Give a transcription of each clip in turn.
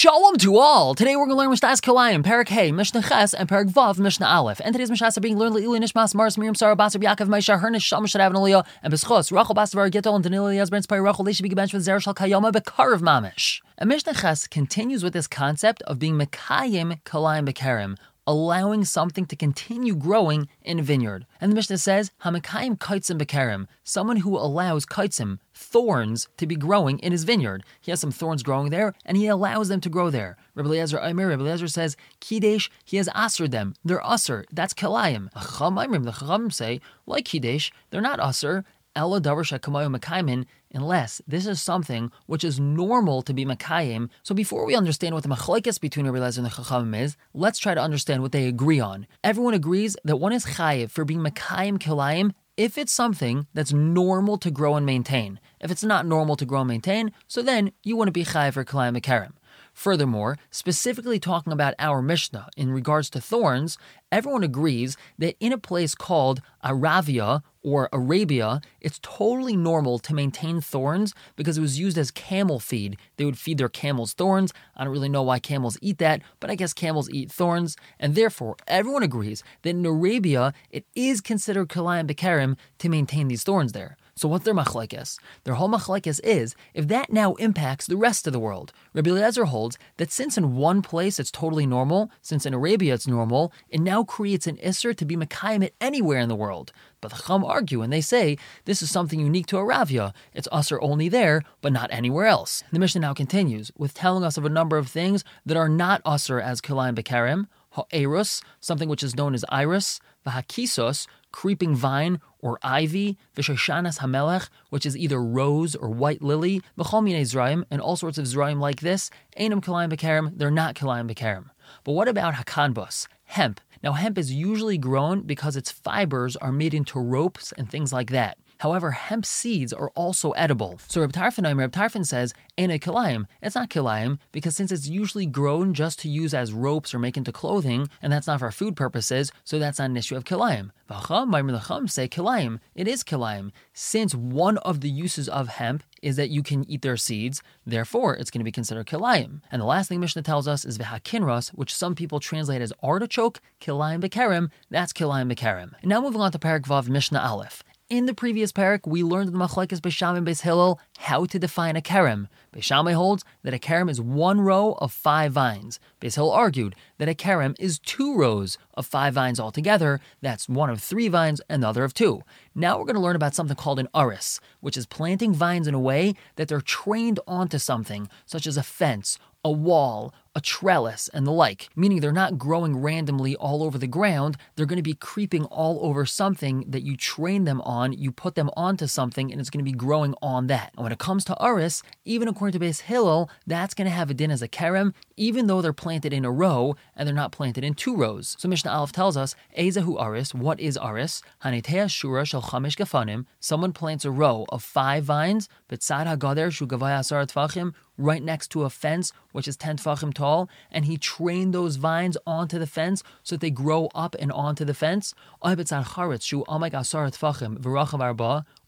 Shalom to all! Today we're going to learn Mishnah's Kalayim, Perak Hey, Mishnah Ches, and Perak Vav, Mishnah Aleph. And today's Mishnahs are being learned Le'ili Nishmas, Mars, Miriam, Sarah, Basar, Yaakov, Maisha, Hernish, Sham, Shadav, and and Beschos, Rachel, Basavar, Gittel, and Danilo, Yazbrin, Spire, Rachel, they should be bench with Zerashal Kayoma, Bekarav Mamish. And Mishnah Ches continues with this concept of being Mekayim Kalayim Bekarim, allowing something to continue growing in a vineyard. And the Mishnah says, Hamakayim kaitzim bekarim, someone who allows kaitzim, thorns, to be growing in his vineyard. He has some thorns growing there, and he allows them to grow there. Rabbi Eliezer Aimer, Rabbi Eliezer says, Kidesh, he has aser them. They're aser. That's kalayim. The Chachamim say, like Kidesh, they're not aser. Ella davar shekamayu makaimin, unless this is something which is normal to be makayim. So before we understand what the machlekes between Rabbi Lezer and the Chachamim is, let's try to understand what they agree on. Everyone agrees that one is chayiv for being makayim kilayim if it's something that's normal to grow and maintain. If it's not normal to grow and maintain, so then you wouldn't be chayiv for kilayim makarim. Furthermore, specifically talking about our Mishnah in regards to thorns, everyone agrees that in a place called Aravia or Arabia, it's totally normal to maintain thorns because it was used as camel feed. They would feed their camels thorns. I don't really know why camels eat that, but I guess camels eat thorns. And therefore, everyone agrees that in Arabia, it is considered Kalayim Bekarim to maintain these thorns there. So what's their machlekes? Their whole machlekes is if that now impacts the rest of the world. Rabbi Eliezer holds that since in one place it's totally normal, since in Arabia it's normal, it now creates an isser to be Mekayim it anywhere in the world. But the Chum argue and they say this is something unique to Aravia. It's usser only there, but not anywhere else. The Mishnah now continues with telling us of a number of things that are not usser as Kilayim Bekarim, Ha'erus, something which is known as iris, Vahakisos, creeping vine or ivy, Vishashanas Hamelech, which is either rose or white lily, B'chol Zraim, and all sorts of Zraim like this, Einam Kalayim Bekarim, they're not Kalayim Bekarim. But what about Hakanbus, hemp? Now, hemp is usually grown because its fibers are made into ropes and things like that. However, hemp seeds are also edible. So Reb Tarfon, Reb Tarfon says, ain't a kilayim. It's not kilayim because since it's usually grown just to use as ropes or make into clothing, and that's not for food purposes, so that's not an issue of kilayim. V'cham, say kilayim. It is kilayim. Since one of the uses of hemp is that you can eat their seeds, therefore it's going to be considered kilayim. And the last thing Mishnah tells us is v'hakinros, which some people translate as artichoke, kilayim bekerim, that's kilayim bekerim. And now moving on to Parak Vav Mishnah Aleph. In the previous parak, we learned in the Machlekes Beis Shammai and Beis Hillel how to define a kerem. Beis holds that a kerem is one row of five vines. Beis Hillel argued that a kerem is two rows of five vines altogether. That's one of three vines and the other of two. Now we're going to learn about something called an aris, which is planting vines in a way that they're trained onto something, such as a fence, a wall, a trellis, and the like, meaning they're not growing randomly all over the ground. They're going to be creeping all over something that you train them on, you put them onto something, and it's going to be growing on that. And when it comes to Aris, even according to Beis Hillel, that's going to have a din as a kerem, even though they're planted in a row and they're not planted in two rows. So Mishnah Aleph tells us, Ezahu Aris, what is Aris? Hanetea Shura Shel Chamish Gafanim, someone plants a row of five vines, but Sad HaGader Shu Gavaya Tvachim, right next to a fence, which is 10 tfachim tall, and he trained those vines onto the fence so that they grow up and onto the fence.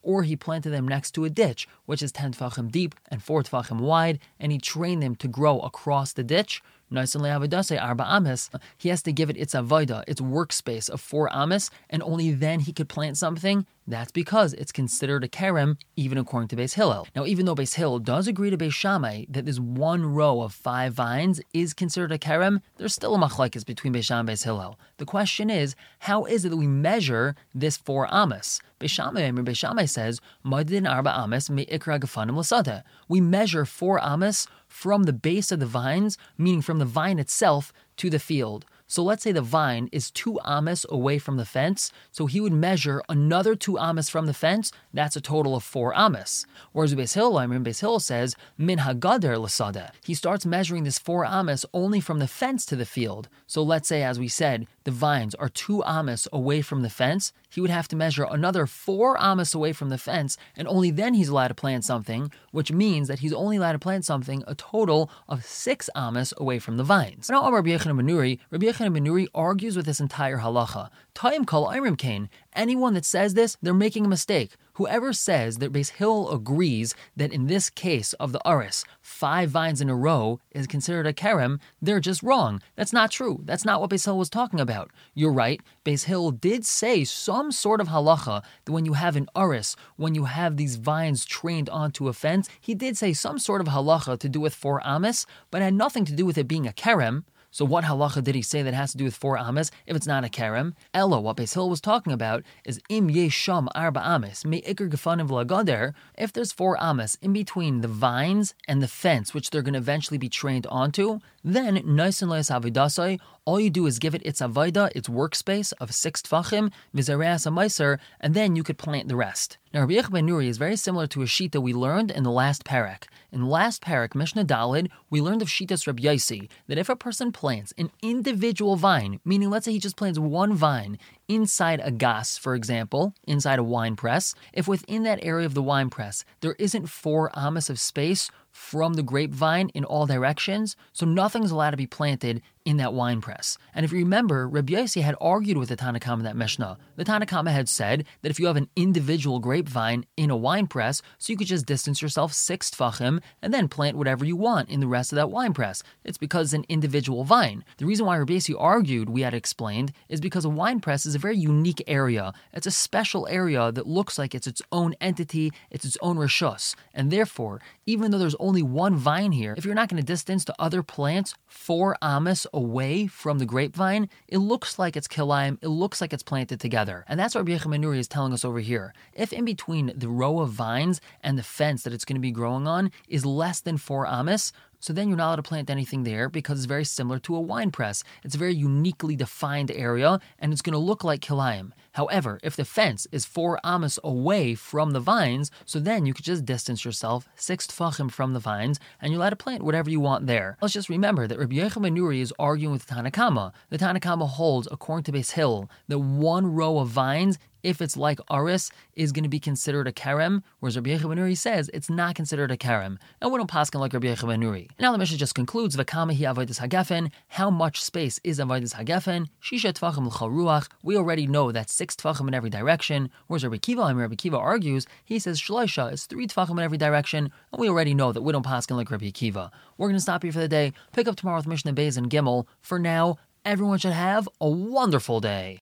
Or he planted them next to a ditch, which is 10 tfachim deep and 4 tfachim wide, and he trained them to grow across the ditch. Amis. He has to give it its avoida, its workspace of four amas, and only then he could plant something that's because it's considered a kerem, even according to Beis Hillel. Now, even though Beis Hillel does agree to Beis Shammai that this one row of five vines is considered a kerem, there's still a machlekes between Beis Shammai and Beis Hillel. The question is, how is it that we measure this four amas? Beis Shammai, Beis says, "Madin arba ames me ikra gefanim. We measure four ames from the base of the vines, meaning from the vine itself to the field. So let's say the vine is two amas away from the fence, so he would measure another two amas from the fence. That's a total of four amas. Whereas Beis Hillel, I mean, Beis Hillel says min hagader lasada. He starts measuring this four amas only from the fence to the field. So let's say, as we said, the vines are two amas away from the fence. He would have to measure another four amas away from the fence, and only then he's allowed to plant something, which means that he's only allowed to plant something a total of six amas away from the vines. Now, Rabbi Yechon Yochanan argues with this entire halacha. Taim kol Imrim Kane. Anyone that says this, they're making a mistake. Whoever says that Beis Hill agrees that in this case of the Aris, five vines in a row is considered a kerem, they're just wrong. That's not true. That's not what Beis Hill was talking about. You're right. Beis Hill did say some sort of halacha that when you have an Aris, when you have these vines trained onto a fence, he did say some sort of halacha to do with four amis, but had nothing to do with it being a kerem. So what halacha did he say that has to do with four ames if it's not a kerem? Ella, what Beis Hill was talking about is im yesham arba ames me ikr gefanim v'lagader. If there's four ames in between the vines and the fence, which they're going to eventually be trained onto, then nice and avidasai. All you do is give it its avida, its workspace of six tfachim, vizareas meiser, and then you could plant the rest. Now, Rabbi Yechon ben Nuri is very similar to a sheet that we learned in the last parak. In the last parak, Mishnah Dalid, we learned of Shitas Rabbi Yaisi that if a person plants an individual vine, meaning let's say he just plants one vine inside a gas, for example, inside a wine press, if within that area of the wine press there isn't four amas of space from the grapevine in all directions, so nothing's allowed to be planted in that wine press. And if you remember, Rabbi Yossi had argued with the Tanna Kamma in that Mishnah. The Tanna Kamma had said that if you have an individual grapevine in a wine press, so you could just distance yourself six tfachim and then plant whatever you want in the rest of that wine press. It's because it's an individual vine. The reason why Rabbi Yossi argued, we had explained, is because a wine press is a very unique area. It's a special area that looks like it's its own entity, it's its own rishus. And therefore, even though there's only one vine here, if you're not going to distance to other plants four amas away from the grapevine, it looks like it's kilayim, it looks like it's planted together. And that's what Rabbi Yechon is telling us over here. If in between the row of vines and the fence that it's going to be growing on is less than four amas, so then you're not allowed to plant anything there because it's very similar to a wine press. It's a very uniquely defined area and it's going to look like kilayim. However, if the fence is four amas away from the vines, so then you could just distance yourself six tfachim from the vines and you're allowed to plant whatever you want there. Let's just remember that Rabbi ben Nuri is arguing with the Tanakama. The Tanakama holds, according to Beis Hill, that one row of vines if it's like Aris, is going to be considered a Kerem, whereas Rabbi Yechon ben Nuri says it's not considered a Kerem. And we don't paskin like Rabbi Yechon ben Nuri. Now the Mishnah just concludes, V'kama hi avodas hagefen, how much space is avodas hagefen? Shisha tfachim ruach. We already know that six tfachim in every direction, whereas Rabbi Kiva, and Rabbi Kiva argues, he says shloisha is three tfachim in every direction, and we already know that we don't paskin like Rabbi Kiva. We're going to stop here for the day, pick up tomorrow with Mishnah Beis and Gimel. For now, everyone should have a wonderful day.